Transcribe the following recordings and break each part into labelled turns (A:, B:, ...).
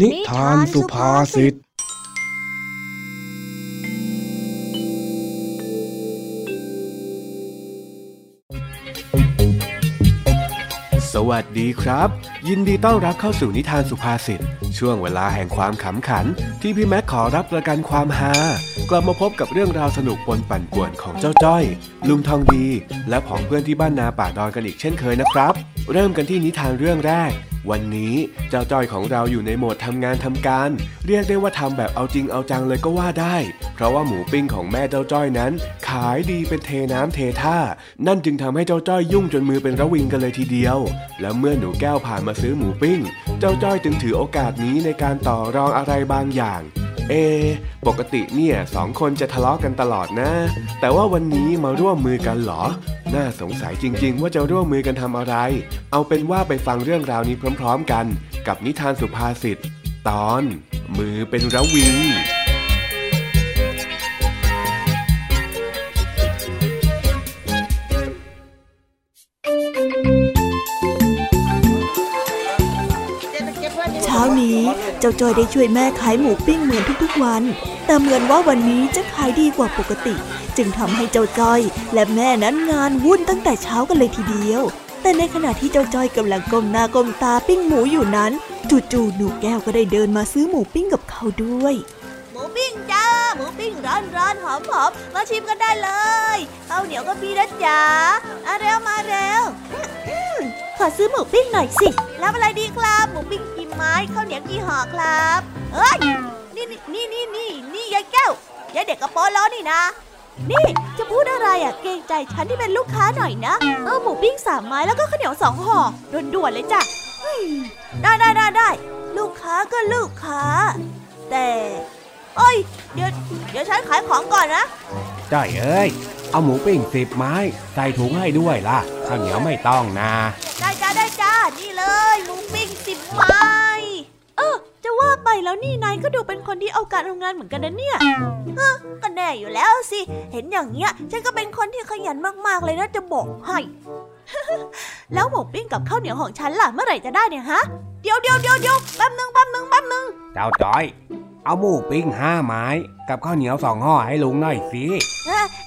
A: นิทานสุภาษิต
B: วัสดีครับ ยินดีต้อนรับเข้าสู่นิทานสุภาษิตช่วงเวลาแห่งความขำขัน ที่พี่แม็กขอรับประกันความฮากลับมาพบกับเรื่องราวสนุกปนปั่นป่วนของเจ้าจ้อย ลุงทองดี และผองเพื่อนที่บ้านนาป่าดอนกันอีกเช่นเคยนะครับ เริ่มกันที่นิทานเรื่องแรก วันนี้เจ้าจ้อยของเราอยู่ในโหมดทำงานทำการ เรียกได้ว่าทำแบบเอาจริงเอาจังเลยก็ว่าได้ เพราะว่าหมูปิ้งของแม่เจ้าจ้อยนั้น ขายดีเป็นเทน้ำเทท่า นั่นจึงทำให้เจ้าจ้อยยุ่งจนมือเป็นระวิงกันเลยทีเดียว แล้วเมื่อหนูแก้วผ่านมาซื้อหมูปิ้ง เจ้าจ้อยจึงถือโอกาสนี้ในการต่อรองอะไรบางอย่าง เอ ปกติเนี่ยสองคนจะทะเลาะกันตลอดนะ แต่ว่าวันนี้มาร่วมมือกันหรอ น่าสงสัยจริง ๆ ว่าจะร่วมมือกันทำอะไร เอาเป็นว่าไปฟังเรื่องราวนี้พร้อม ๆ กัน กับนิทานสุภาษิตตอน มือเป็นระวิง
C: เจ้าจอยได้ช่วยแม่ขายหมูปิ้งเหมือนทุกๆวัน แต่เหมือนว่าวันนี้จะขายดีกว่าปกติ จึงทำให้เจ้าจอย และแม่นั้นงานวุ่นตั้งแต่เช้ากันเลยทีเดียว แต่ในขณะที่เจ้าจอยกำลังก้มหน้าก้มตาปิ้งหมูอยู่นั้น จู่ๆหนูแก้วก็ได้เดินมาซื้อหมูปิ้งกับเขาด้วย
D: หมูปิ้งจ้ะ หมูปิ้งร้อนร้อนหอมหอมมาชิมกันได้เลยข้าวเหนียวก็มีนะจ๊ะมาเร็วมาเร็ว
C: ขอซื้อหมูปิ้งหน่อยสิ
D: รับอะไรดีครับหมูปิ้งกี่ไม้ข้าวเหนียวกี่ห่อครับเอ้ยนี่นี่นี่นี่นี่ยายแก้วยายเด็กกระโปรงล้อนี่นะ
C: นี่จะพูดอะไรอะเกรงใจฉันที่เป็นลูกค้าหน่อยนะ เอาหมูปิ้งสามไม้แล้วก็ข้าวเหนียวสองห่อด่วนๆเลยจ้ะ
D: ได้ได้ได้ได้ลูกค้าก็ลูกค้า แต่ เอ้ย เดี๋ยวเดี๋ยวฉันขายของก่อนนะ
E: จ้อยเอ้ย เอาหมูปิ้งสิบไม้ ใส่ถุงให้ด้วยล่ะข้าวเหนียวไม่ต้องนะ
D: ได้จ้าได้จ้านี่เลยหมูปิ้งสิบไม้
C: เออจะว่าไปแล้วนี่นายก็ดูเป็นคนที่เอาการทำงานเหมือนกันนะเนี่ย
D: ก็แน่อยู่แล้วสิ เห็นอย่างเงี้ยฉันก็เป็นคนที่ขยันมากๆเลยนะจะบอกให้
C: แล้วหมูปิ้งกับข้าวเหนียวของฉันล่ะเมื่อไหร่จะได้เนี่ยฮะ
D: เดี๋ยวเดี๋ยวเดี๋ยวเดี๋ยวแป๊บนึงแป๊บนึงแป๊บนึง
E: เจ้าจ้อย เอาหมูปิ้งห้าไม้ กับข้าวเหนียวสองห่อให้ลุงหน่อยสิ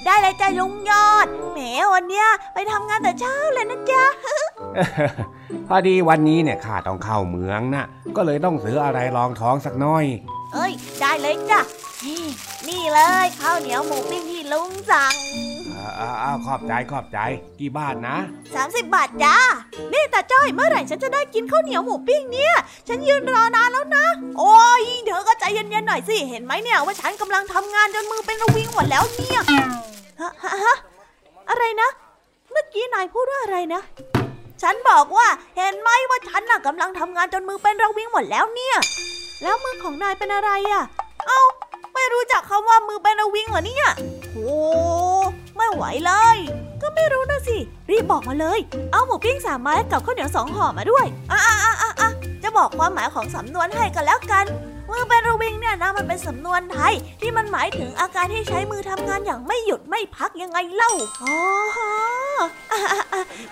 D: ได้เลยจ้าลุงยอดแหมวันเนี้ยไปทำงานแต่เช้าเลยนะจ๊ะ
E: พอดีวันนี้เนี่ยข้าต้องเข้าเมืองนะก็เลยต้องซื้ออะไรรองท้องสักหน่อย
D: เอ้ย ได้เลยจ้ะนี่นี่เลยข้าวเหนียวหมูปิ้งที่ลุงสั่ง
E: อ้าวขอบใจขอบใจ กี่บาทนะ
D: 30 บาทจ้า
C: นี่ตาจ้อยเมื่อไหร่ฉันจะได้กินข้าวเหนียวหมูปิ้งเนี่ย ฉันยืนรอนานแล้วนะ
D: โอ้ยเธอก็ใจเย็นๆหน่อยสิ เห็นไหมเนี่ยว่าฉันกำลังทำงานจนมือเป็นระวิงหมดแล้วเนี่ย
C: ฮะฮะอะไรนะ เมื่อกี้นายพูดว่าอะไรนะ
D: ฉันบอกว่าเห็นไหมว่าฉันน่ะกำลังทำงานจนมือเป็นระวิงหมดแล้วเนี่ย
C: แล้วมือของนายเป็นอะไรอะ
D: เอ้าไม่รู้จักคำว่ามือเป็นระวิงเหรอเนี่ยโอ้ ไม่ไหวเลย
C: ก็ไม่รู้นะสิ รีบบอกมาเลย เอาหมูปิ้งสามไม้กับข้าวเหนียวสองห่อมาด้วย
D: อะอะอะอะจะบอกความหมายของสำนวนให้กันแล้วกันมือเป็นระวิงเนี่ยนะมันเป็นสำนวนไทย ที่มันหมายถึงอาการที่ใช้มือทำงานอย่างไม่หยุดไม่พักยังไงเล่า
C: อ๋อ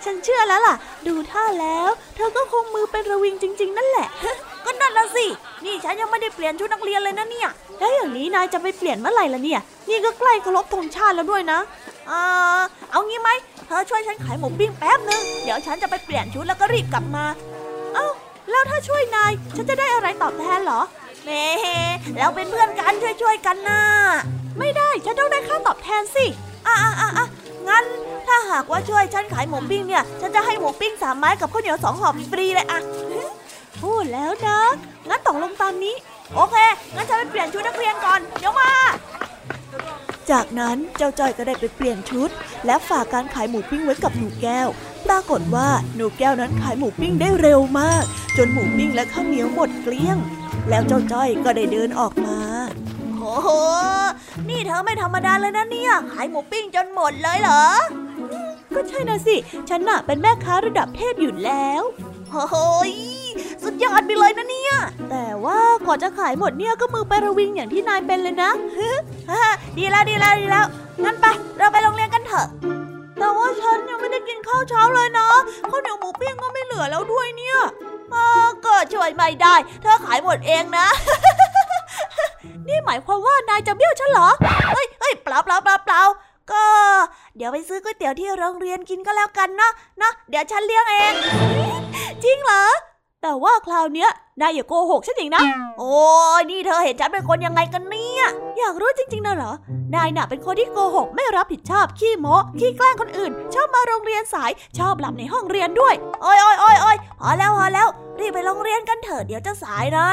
C: ฉันเชื่อแล้วล่ะ ดูท่าแล้ว เธอก็คงมือเป็นระวิงจริง ๆ นั่นแหละ
D: ก็นั่นละสิ นี่ฉันยังไม่ได้เปลี่ยนชุดนักเรียนเลยนะเนี่ย
C: แล้วอย่างนี้นายจะไปเปลี่ยนเมื่อไหร่ล่ะเนี่ย นี่ก็ใกล้เคารพธงชาติแล้วด้วยนะ
D: อ่าเอางี้ไหมเธอช่วยฉันขายหมูปิ้งแป๊บนึง เดี๋ยวฉันจะไปเปลี่ยนชุดแล้วก็รีบกลับมา
C: เอ้า แล้วถ้าช่วยนาย ฉันจะได้อะไรตอบแทนเหรอ
D: แม่เราเป็นเพื่อนกันช่วยๆกันนะ
C: ไม่ได้ ฉันต้องได้ค่าตอบแทนสิ
D: อะอะอะอะงั้นถ้าหากว่าช่วยฉันขายหมูปิ้งเนี่ย ฉันจะให้หมูปิ้งสามไม้กับข้าวเหนียวสองห่อฟรีเลยอะ
C: พูดแล้วนะ งั้นตกลงตามนี้
D: โอเค งั้นฉันไปเปลี่ยนชุดนักเรียนก่อน เดี๋ยวมา
C: จากนั้นเจ้าจ้อยก็ได้ไปเปลี่ยนชุด และฝากการขายหมูปิ้งไว้กับหนูแก้ว ปรากฏว่าหนูแก้วนั้นขายหมูปิ้งได้เร็วมาก จนหมูปิ้งและข้าวเหนียวหมดเกลี้ยง แล้วเจ้าจ้อยก็ได้เดินออกมา
D: โอ้โหนี่เธอไม่ธรรมดาเลยนะเนี่ยขายหมูปิ้งจนหมดเลยเหรอ
C: ก็ใช่นะสิ ฉันน่ะเป็นแม่ค้าระดับเทพอยู่แล้ว
D: โอ้โห สุดยอดไปเลยนะเนี่ย
C: แต่ว่าก่อนจะขายหมดเนี่ยก็มือไประวิงอย่างที่นายเป็นเลยนะ
D: ดีแล้วดีแล้วดีแล้ว งั้นไป เราไปโรงเรียนกันเถอะ
C: แต่ว่าฉันยังไม่ได้กินข้าวเช้าเลยนะ ข้าวเหนียว
D: หมูปิ้งก็ไม่เหลือแล้วด้วยเนี่ยก็ช่วยไม่ได้ เธอขายหมดเองนะ นี่หมายความว่านายจะเบี้ยวฉันเหรอ เฮ้ยเฮ้ยเปล่าเปล่าเปล่าเปล่าก็ เดี๋ยวไปซื้อก๋วยเตี๋ยวที่โรงเรียนกินก็แล้วกันนะนะ เดี๋ยวฉันเลี้ยงเอง จริงเหรอ แต่ว่าคราวเนี้ยนายอย่าโกหกฉันอีกนะ โอ้ยนี่เธอเห็นฉันเป็นคนยังไงกันเนี่ย อยากรู้จริงๆนะเหรอ นายน่ะเป็นคนที่โกหกไม่รับผิดชอบ ขี้โม้ขี้แกล้งคนอื่น ชอบมาโรงเรียนสาย ชอบหลับในห้องเรียนด้วย โอ้ยโอ้ยโอ้ยโอ้ยพอแล้วพอแล้ว รีบไปโรงเรียนกันเถอะเดี๋ยวจะสายนะ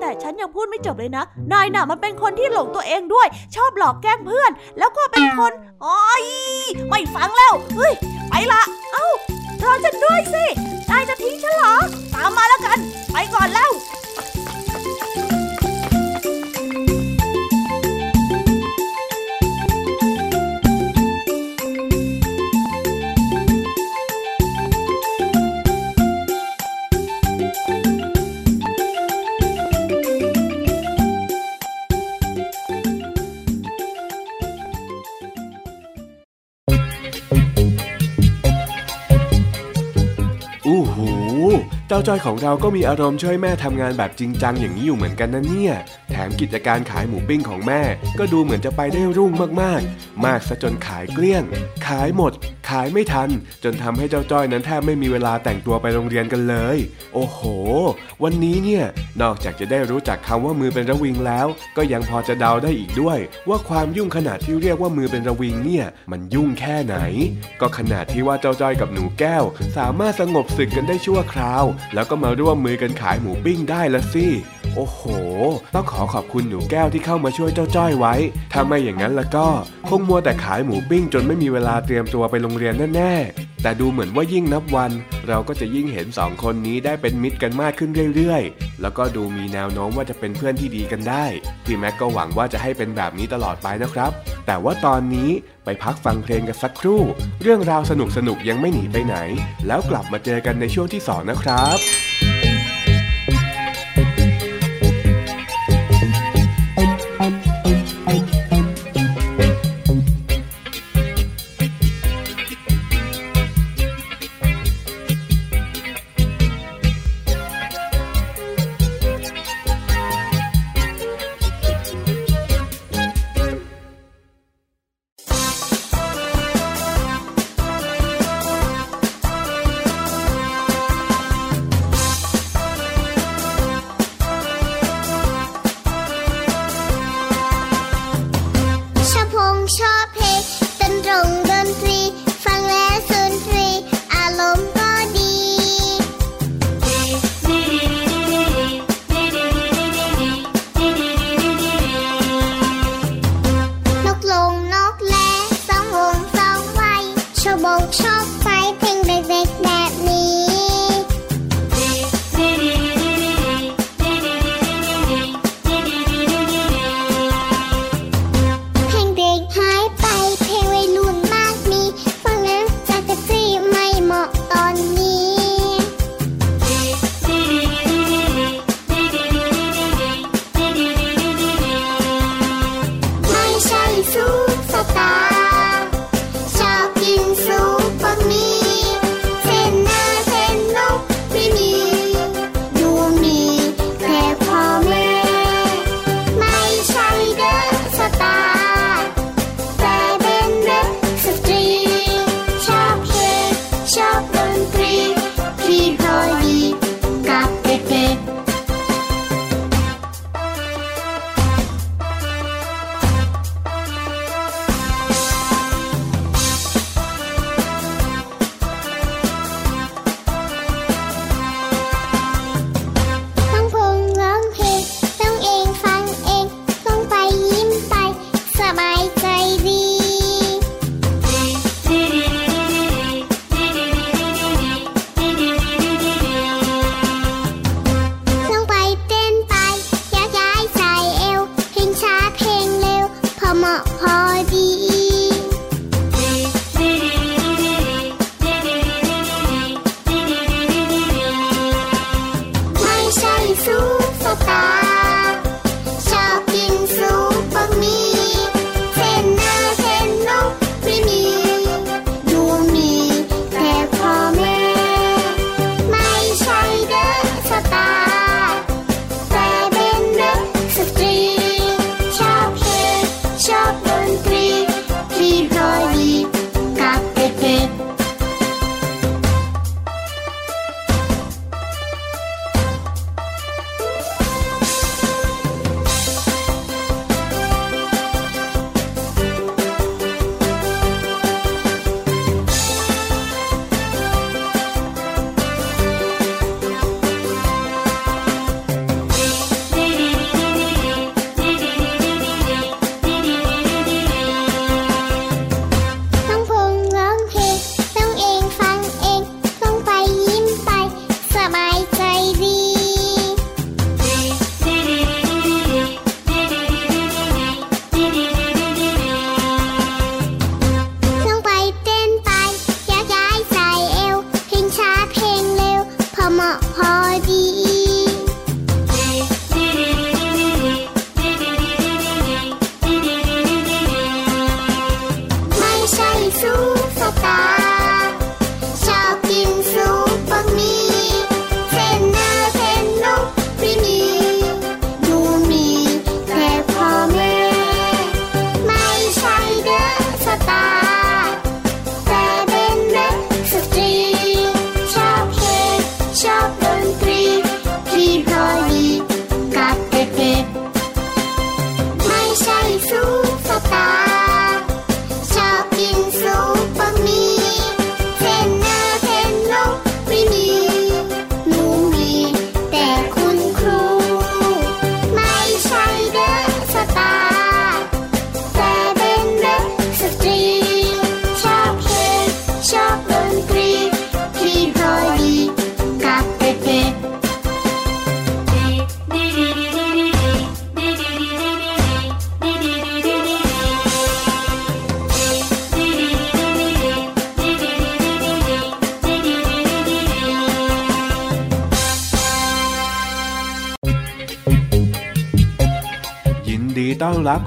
D: แต่ฉันยังพูดไม่จบเลยนะ นายน่ะมันเป็นคนที่หลงตัวเองด้วย ชอบหลอกแกล้งเพื่อน แล้วก็เป็นคนอ้อยไม่ฟังแล้ว เฮ้ย ไปละ เอ้า รอฉันด้วยสินายจะทิ้งฉันเหรอ ตามมาแล้วกัน ไปก่อนแล้ว
B: เจ้าจ้อยของเราก็มีอารมณ์ช่วยแม่ทำงานแบบจริงจังอย่างนี้อยู่เหมือนกันนะเนี่ย แถมกิจการขายหมูปิ้งของแม่ ก็ดูเหมือนจะไปได้รุ่งมากๆ มากซะจนขายเกลี้ยง ขายหมด ขายไม่ทัน จนทำให้เจ้าจ้อยนั้นแทบไม่มีเวลาแต่งตัวไปโรงเรียนกันเลย โอ้โห วันนี้เนี่ย นอกจากจะได้รู้จักคำว่ามือเป็นระวิงแล้ว ก็ยังพอจะเดาได้อีกด้วย ว่าความยุ่งขนาดที่เรียกว่ามือเป็นระวิงเนี่ย มันยุ่งแค่ไหน ก็ขนาดที่ว่าเจ้าจ้อยกับหนูแก้ว สามารถสงบศึกกันได้ชั่วคราวแล้วก็มาร่วมมือกันขายหมูปิ้งได้ละสิโอ้โห ต้องขอขอบคุณหนูแก้วที่เข้ามาช่วยเจ้าจ้อยไว้ ถ้าไม่อย่างนั้นแล้วก็ คงมัวแต่ขายหมูปิ้งจนไม่มีเวลาเตรียมตัวไปโรงเรียนแน่ๆ แต่ดูเหมือนว่ายิ่งนับวัน เราก็จะยิ่งเห็นสองคนนี้ได้เป็นมิตรกันมากขึ้นเรื่อยๆ แล้วก็ดูมีแนวโน้มว่าจะเป็นเพื่อนที่ดีกันได้ พี่แม็กก็หวังว่าจะให้เป็นแบบนี้ตลอดไปนะครับ แต่ว่าตอนนี้ ไปพักฟังเพลงกันสักครู่ เรื่องราวสนุกสนุกยังไม่หนีไปไหน แล้วกลับมาเจอกันในช่วงที่สองนะครับ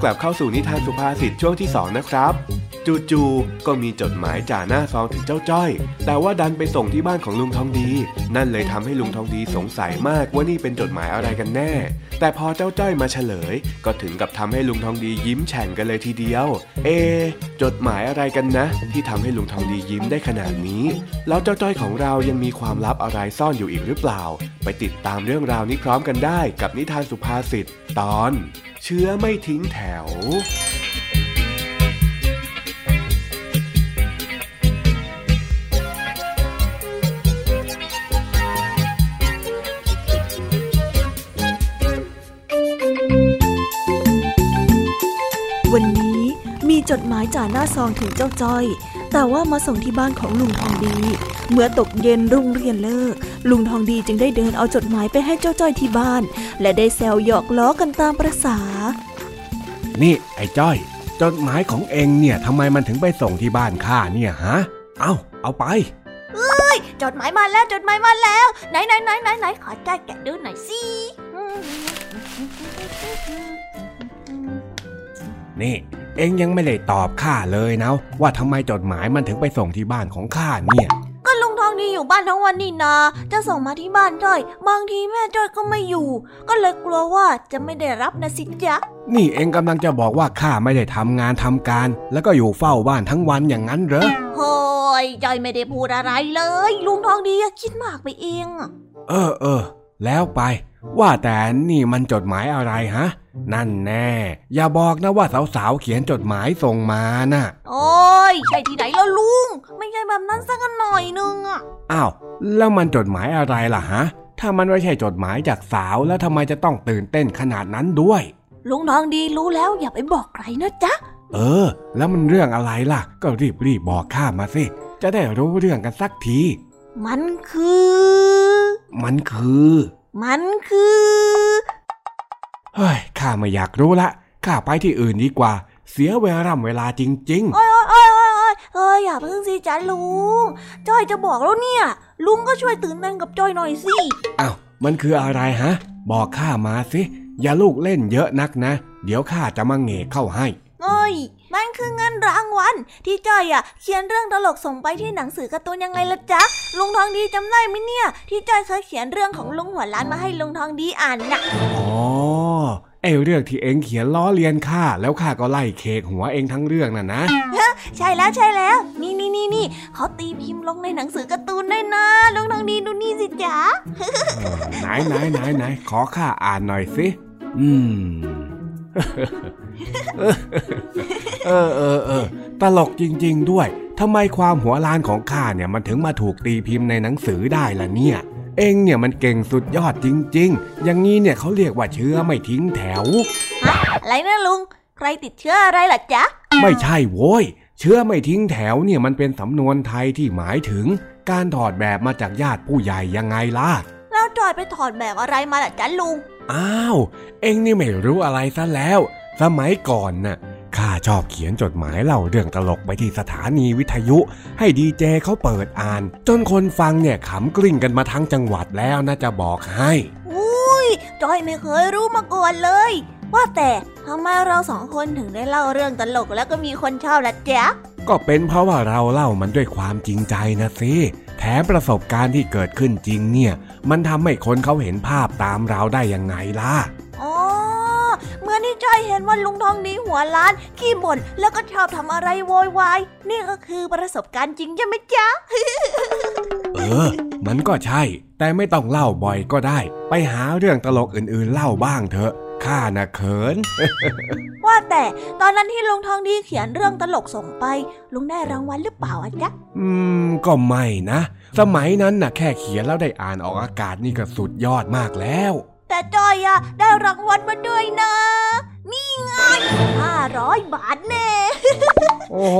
B: กลับเข้าสู่นิทานสุภาษิตช่วงที่ 2 นะครับ จู่ๆก็มีจดหมายจ่าหน้าซองถึงเจ้าจ้อย แต่ว่าดันไปส่งที่บ้านของลุงทองดี นั่นเลยทำให้ลุงทองดีสงสัยมากว่านี่เป็นจดหมายอะไรกันแน่ แต่พอเจ้าจ้อยมาเฉลย ก็ถึงกับทำให้ลุงทองดียิ้มแฉ่งกันเลยทีเดียว เอ จดหมายอะไรกันนะ ที่ทำให้ลุงทองดียิ้มได้ขนาดนี้ แล้วเจ้าจ้อยของเรายังมีความลับอะไรซ่อนอยู่อีกหรือเปล่า ไปติดตามเรื่องราวนี้พร้อมกันได้กับนิทานสุภาษิตตอน เชื้อไม่ทิ้งแถว
C: จดหมายจ่าหน้าซองถึงเจ้าจ้อย แต่ว่ามาส่งที่บ้านของลุงทองดี เมื่อตกเย็นรุ่งเรียนเลิก ลุงทองดีจึงได้เดินเอาจดหมายไปให้เจ้าจ้อยที่บ้าน และได้แซวหยอกล้อกันตามประษา
E: นี่ไอ้จ้อย จดหมายของเองเนี่ยทำไมมันถึงไปส่งที่บ้านข้าเนี่ยฮะ เอาเอาไป
D: เอ้ยจดหมายมาแล้วจดหมายมาแล้ว ไหนไหนไหนไหนไหนขอใจแกะดูหน่อยสิ
E: นี่ เองยังไม่ได้ตอบข้าเลยนะ ว่าทำไมจดหมายมันถึงไปส่งที่บ้านของข้าเนี่ย
D: นี่อยู่บ้านทั้งวันนี่นา จะส่งมาที่บ้านจ้อย บางทีแม่จ้อยก็ไม่อยู่ ก็เลยกลัวว่าจะไม่ได้รับนะสิจ๊ะ
E: นี่เองกำลังจะบอกว่าข้าไม่ได้ทำงานทำการ แล้วก็อยู่เฝ้าบ้านทั้งวันอย่างนั้นเหรอ
D: โฮ้ยจ้อยไม่ได้พูดอะไรเลย ลุงทองดีคิดมากไปเอง
E: เออเออแล้วไป ว่าแต่นี่มันจดหมายอะไรฮะ นั่นแน่ อย่าบอกนะว่าสาวๆเขียนจดหมายส่งมาน่ะ
D: โอ้ยใช่ที่ไหนแล้วลุง ไม่ใช่แบบนั้นสักหน่อยนึงอะ
E: อ้าว แล้วมันจดหมายอะไรล่ะฮะ ถ้ามันไม่ใช่จดหมายจากสาวแล้วทำไมจะต้องตื่นเต้นขนาดนั้นด้วย
D: ลุงน้องดีรู้แล้วอย่าไปบอกใครนะจ๊ะ
E: เออ แล้วมันเรื่องอะไรล่ะ ก็รีบรีบบอกข้ามาสิ จะได้รู้เรื่องกันสักที
D: มันคือ
E: มันคือ
D: มันคือ
E: เฮ้ย ข้าไม่อยากรู้ละ ข้าไปที่อื่นดีกว่า เสียเวลาเวลาจริง
D: ๆ โอ้ยโอ้ยโอ้ยโอ้ยเอ้ยอย่าเพิ่งสิจ้าลุงจ้อยจะบอกแล้วเนี่ย ลุงก็ช่วยตื่นเต้นกับจ้อยหน่อยสิ
E: อ้าว มันคืออะไรฮะ บอกข้ามาสิ อย่าลูกเล่นเยอะนักนะ เดี๋ยวข้าจะมาเงะเข้าให้
D: เอ้ย มันคือเงินรางวัลที่จ้อยอะเขียนเรื่องตลกส่งไปที่หนังสือการ์ตูนยังไงล่ะจ๊ะลุงทองดีจำได้ไหมเนี่ย ที่จ้อยเคยเขียนเรื่องของลุงหัวล้านมาให้ลุงทองดีอ่านน่ะ
E: อ๋อไอเรื่องที่เองเขียนล้อเลียนข้าแล้วข้าก็ไล่เคกหัวเองทั้งเรื่องน่ะนะ
D: ใช่แล้วใช่แล้ว นี่นี่นี่นี่เขาตีพิมพ์ลงในหนังสือการ์ตูนได้นะลุงทองดีดูนี่สิจ๋า
E: ไหนไหนไหนไหนขอข้าอ่านหน่อยสิอืม เออเออเออตลกจริง ๆ ด้วยทำไมความหัวล้านของข้าเนี่ยมันถึงมาถูกตีพิมพ์ในหนังสือได้ล่ะเนี่ย เองเนี่ยมันเก่งสุดยอดจริง ๆ อย่างนี้เนี่ยเขาเรียกว่าเชื้อไม่ทิ้งแถว
D: อะไรนะลุง ใครติดเชื้ออะไรล่ะจ๊ะ
E: ไม่ใช่โว้ย เชื้อไม่ทิ้งแถวเนี่ยมันเป็นสำนวนไทยที่หมายถึง การถอดแบบมาจากญาติผู้ใหญ่ยังไงล่ะ
D: แล้วจอยไปถอดแบบอะไรมาล่ะจ๊ะลุง
E: อ้าว เอ็งนี่ไม่รู้อะไรซะแล้ว สมัยก่อนน่ะข้าชอบเขียนจดหมายเล่าเรื่องตลกไปที่สถานีวิทยุ ให้ดีเจเขาเปิดอ่าน จนคนฟังเนี่ยขำกลิ้งกันมาทั้งจังหวัดแล้วนะจะบอกให้
D: อุ้ยจอยไม่เคยรู้มาก่อนเลย ว่าแต่ทำไมเราสองคนถึงได้เล่าเรื่องตลกแล้วก็มีคนชอบล่ะจ๊ะ
E: ก็เป็นเพราะว่าเราเล่ามันด้วยความจริงใจนะสิแถมประสบการณ์ที่เกิดขึ้นจริงเนี่ย มันทำให้คนเขาเห็นภาพตามเราได้ยังไงล่ะ
D: อ๋อเมื่อนี่จอยเห็นว่าลุงทองดีหัวล้าน ขี้บ่นแล้วก็ชอบทำอะไรโวยวาย นี่ก็คือประสบการณ์จริงใช่ไหมจ๊ะ
E: เออ มันก็ใช่ แต่ไม่ต้องเล่าบ่อยก็ได้ ไปหาเรื่องตลกอื่นๆเล่าบ้างเถอะข้าน่ะเขิน
D: ว่าแต่ตอนนั้นที่ลุงทองดีเขียนเรื่องตลกส่งไป ลุงได้รางวัลหรือเปล่าอะจ๊ะ
E: อืม ก็ไม่นะ สมัยนั้นน่ะแค่เขียนแล้วได้อ่านออกอากาศนี่ก็สุดยอดมากแล้ว
D: แต่จอยอะได้รางวัลมาด้วยนะ นี่ไงห้าร้อยบาทแน่
E: โอ้โห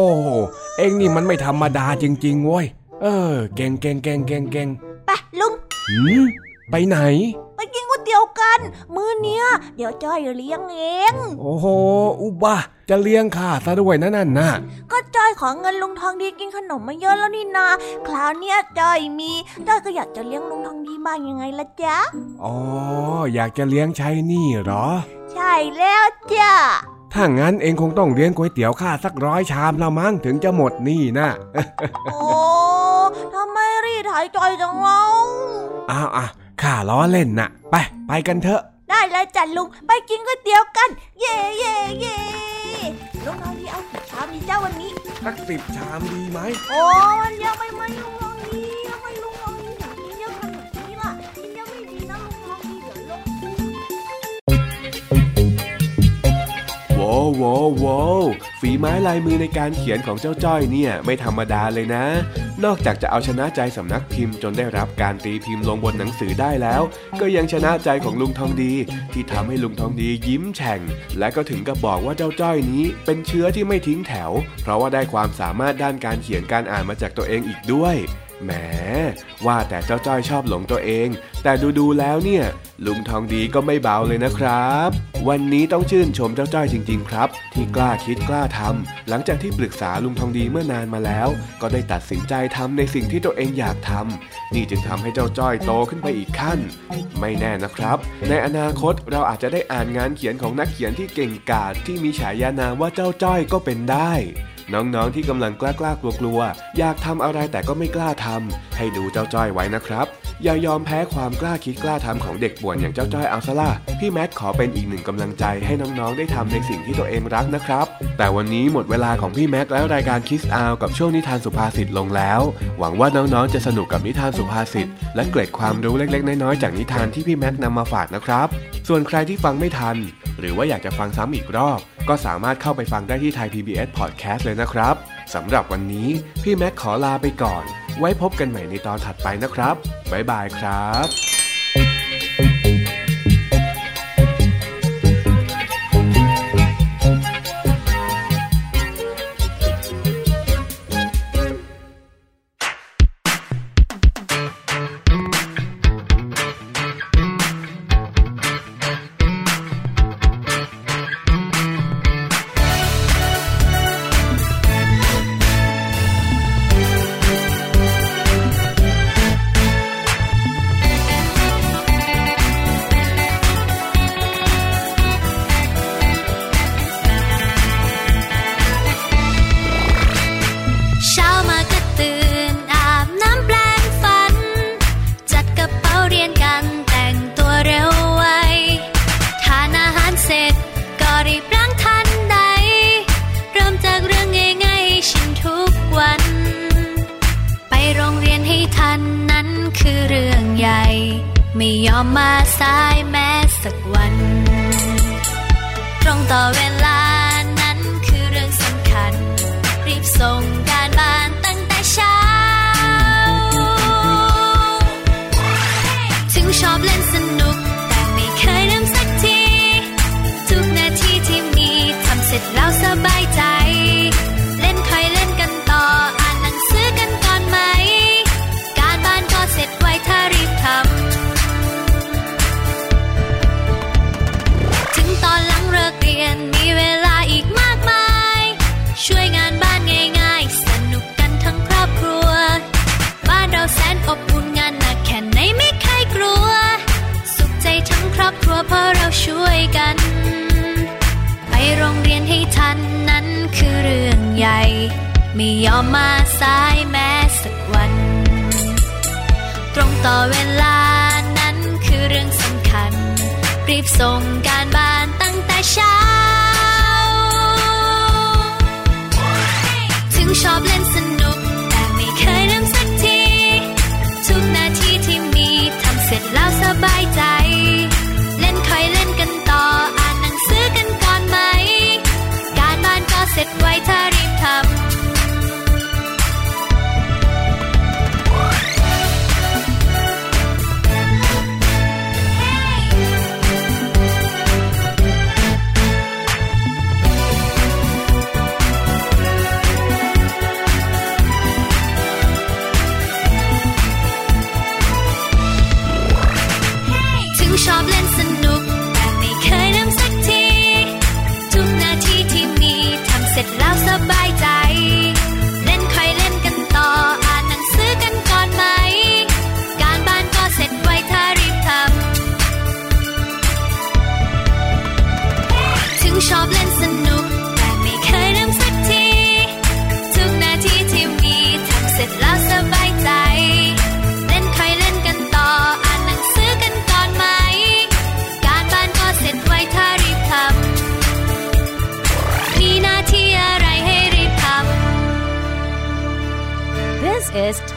E: เอ็งนี่มันไม่ธรรมดาจริงๆเว้ย เออ เก่งเก่งเก่งเก่งเก่ง
D: ไปลุง
E: หืมไปไหน
D: ไปกินก๋วยเตี๋ยวกัน มื้อเนี้ย เดี๋ยวจอยเลี้ยงเอง
E: โอ้โห อุบะจะเลี้ยงข้าซะด้วยนะนั่นน่ะ
D: ก็จอยขอเงินลุงทองดีกินขนมมาเยอะแล้วนี่นา คราวเนี้ยจอยมีจอยก็อยากจะเลี้ยงลุงทองดีบ้างยังไงล่ะจ๊ะ
E: อ๋อ อยากจะเลี้ยงใช้หนี่เหรอ
D: ใช่แล้วจ้ะ
E: ถ้างั้นเองคงต้องเลี้ยงก๋วยเตี๋ยวข้าสักร้อยชามละมั้งถึงจะหมดหนี่นะ
D: โอ้ทำไมรีดไถจอยจังเรา
E: อ้าวอะข้าล้อเล่นน่ะไปไปกันเถอะ
D: ได้เลยจ้ะลุงไปกินก๋วยเตี๋ยวกัน เย่เย่เย่ลุงทองดีเอากี่ชามดีจ้าวันนี้
E: สักสิบชามดีไหม
D: โอ้มันเยอะไปไหมลุงทองดีทำไม
B: โว้วโว้วโว้วฝีไม้ลายมือในการเขียนของเจ้าจ้อยเนี่ยไม่ธรรมดาเลยนะ นอกจากจะเอาชนะใจสำนักพิมพ์จนได้รับการตีพิมพ์ลงบนหนังสือได้แล้ว ก็ยังชนะใจของลุงทองดี ที่ทำให้ลุงทองดียิ้มแฉ่ง และก็ถึงกับบอกว่าเจ้าจ้อยนี้ เป็นเชื้อที่ไม่ทิ้งแถว เพราะว่าได้ความสามารถด้านการเขียนการอ่านมาจากตัวเองอีกด้วย แหมว่าแต่เจ้าจ้อยชอบหลงตัวเอง แต่ดูๆแล้วเนี่ย ลุงทองดีก็ไม่เบาเลยนะครับ วันนี้ต้องชื่นชมเจ้าจ้อยจริง ๆ ครับ ที่กล้าคิดกล้าทำหลังจากที่ปรึกษาลุงทองดีเมื่อนานมาแล้ว ก็ได้ตัดสินใจทำในสิ่งที่ตัวเองอยากทำนี่จึงทำให้เจ้าจ้อยโตขึ้นไปอีกขั้น ไม่แน่นะครับ ในอนาคตเราอาจจะได้อ่านงานเขียนของนักเขียนที่เก่งกาจที่มีฉายานามว่าเจ้าจ้อยก็เป็นได้ น้องๆที่กำลังกล้ากล้ากลัวกลัวๆอยากทำอะไรแต่ก็ไม่กล้าทำให้ดูเจ้าจ้อยไว้นะครับ อย่ายอมแพ้ความกล้าคิดกล้าทำของเด็กป่วนอย่างเจ้าจ้อยเอาซะล่ะพี่แมทขอเป็นอีกหนึ่งกำลังใจให้น้องๆได้ทำในสิ่งที่ตัวเองรักนะครับ แต่วันนี้หมดเวลาของพี่แม็กแล้วรายการคิสอาวกับช่วงนิทานสุภาษิตลงแล้ว หวังว่าน้องๆจะสนุกกับนิทานสุภาษิตและเกร็ดความรู้เล็ก ๆ น้อยๆจากนิทานที่พี่แม็กนำมาฝากนะครับ ส่วนใครที่ฟังไม่ทัน หรือว่าอยากจะฟังซ้ำอีกรอบ ก็สามารถเข้าไปฟังได้ที่ไทย PBS Podcast เลยนะครับสำหรับวันนี้พี่แม็กขอลาไปก่อน ไว้พบกันใหม่ในตอนถัดไปนะครับ บ๊ายบายครับ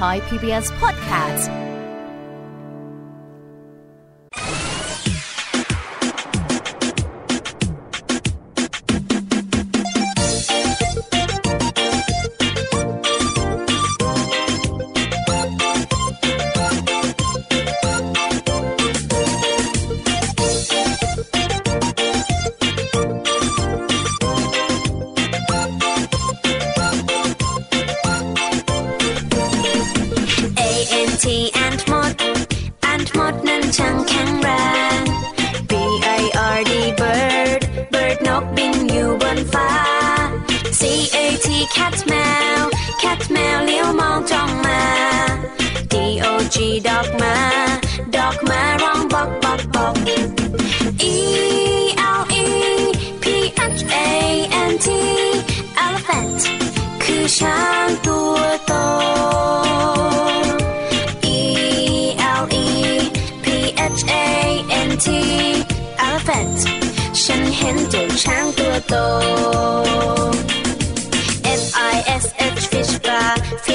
F: Thai PBS podcast.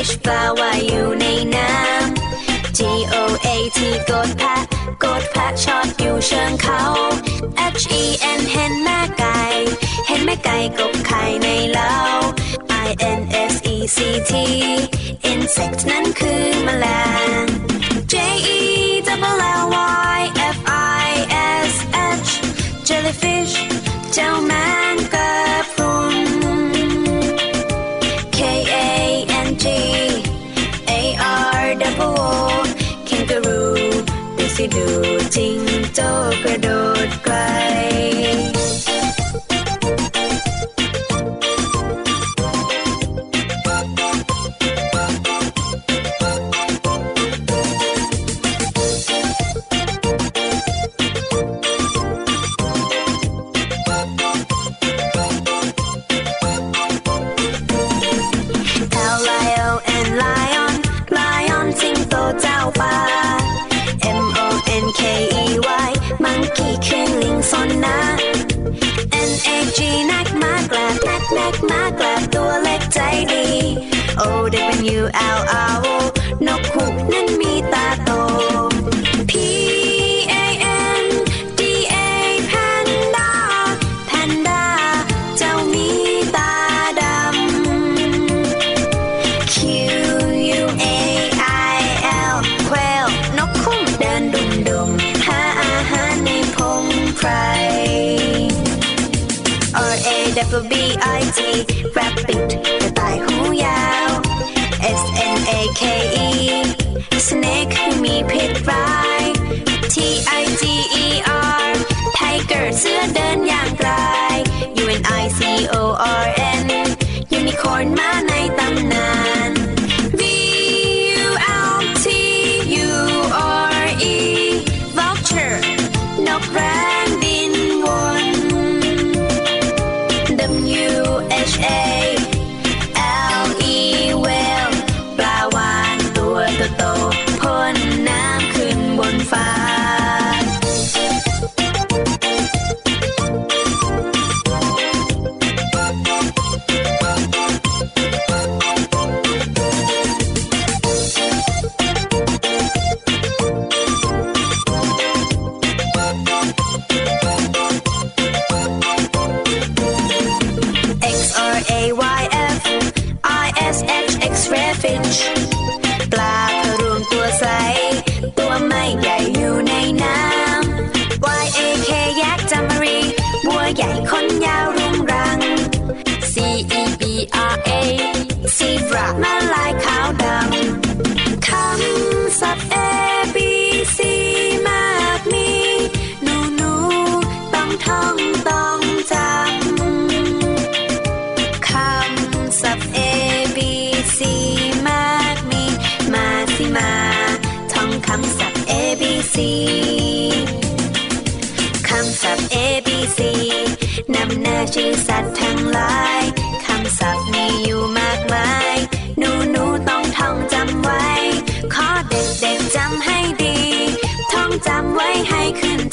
G: fish ปลาว่ายอยู่ในน้ำ G O A T กดแพะกดแพะชอบอยู่เชิงเขา H E N เห็นแม่ไก่ เห็นแม่ไก่กบไข่ในเล้า I N S E C T insect นั้นคือแมลง J E W L L Y F I S H jellyfish เจ้าแม่ โจกระโดด loaded when you out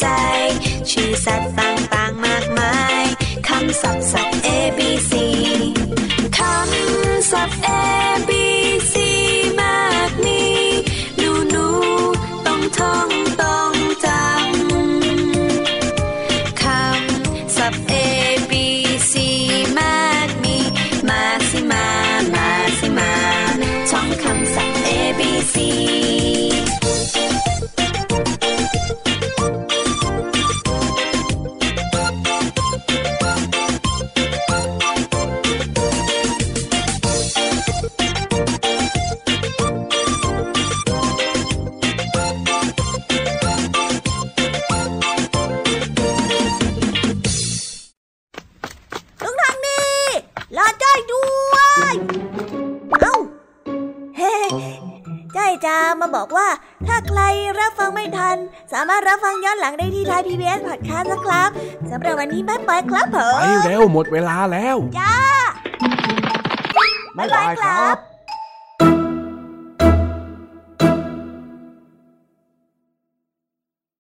G: like ครับผมไป
E: เร็วหมดเวลาแล้ว
D: จ้า